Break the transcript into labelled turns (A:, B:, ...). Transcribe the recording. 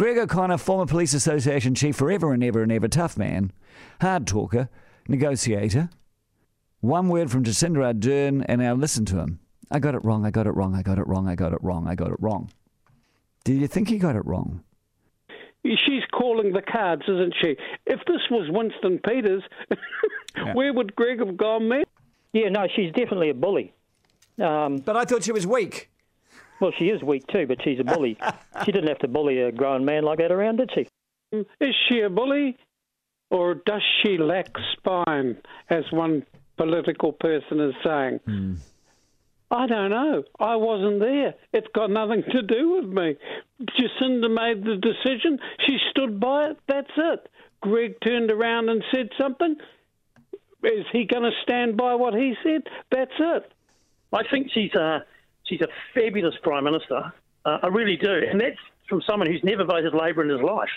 A: Greg O'Connor, former Police Association chief, forever and ever and ever, tough man, hard talker, negotiator. One word from Jacinda Ardern, and now listen to him. I got it wrong, I got it wrong, I got it wrong, I got it wrong, I got it wrong. Do you think he got it wrong?
B: She's calling the cards, isn't she? If this was Winston Peters,
A: Yeah.
B: where would Greg have gone then?
C: Yeah, no, she's definitely a bully. Um,
A: But I thought she was weak.
C: Well, she is weak too, but she's a bully. she didn't have to bully a grown man like that around, did she? Mm.
B: Is she a bully? Or does she lack spine, as one political person is saying? Hmm. I don't know. I wasn't there. It's got nothing to do with me. Jacinda made the decision. She stood by it. That's it. Greg turned around and said something. Is he going to stand by what he said? That's it.
D: I think she's a she's a fabulous prime minister. Uh, I really do, and that's from someone who's never voted Labour in his life.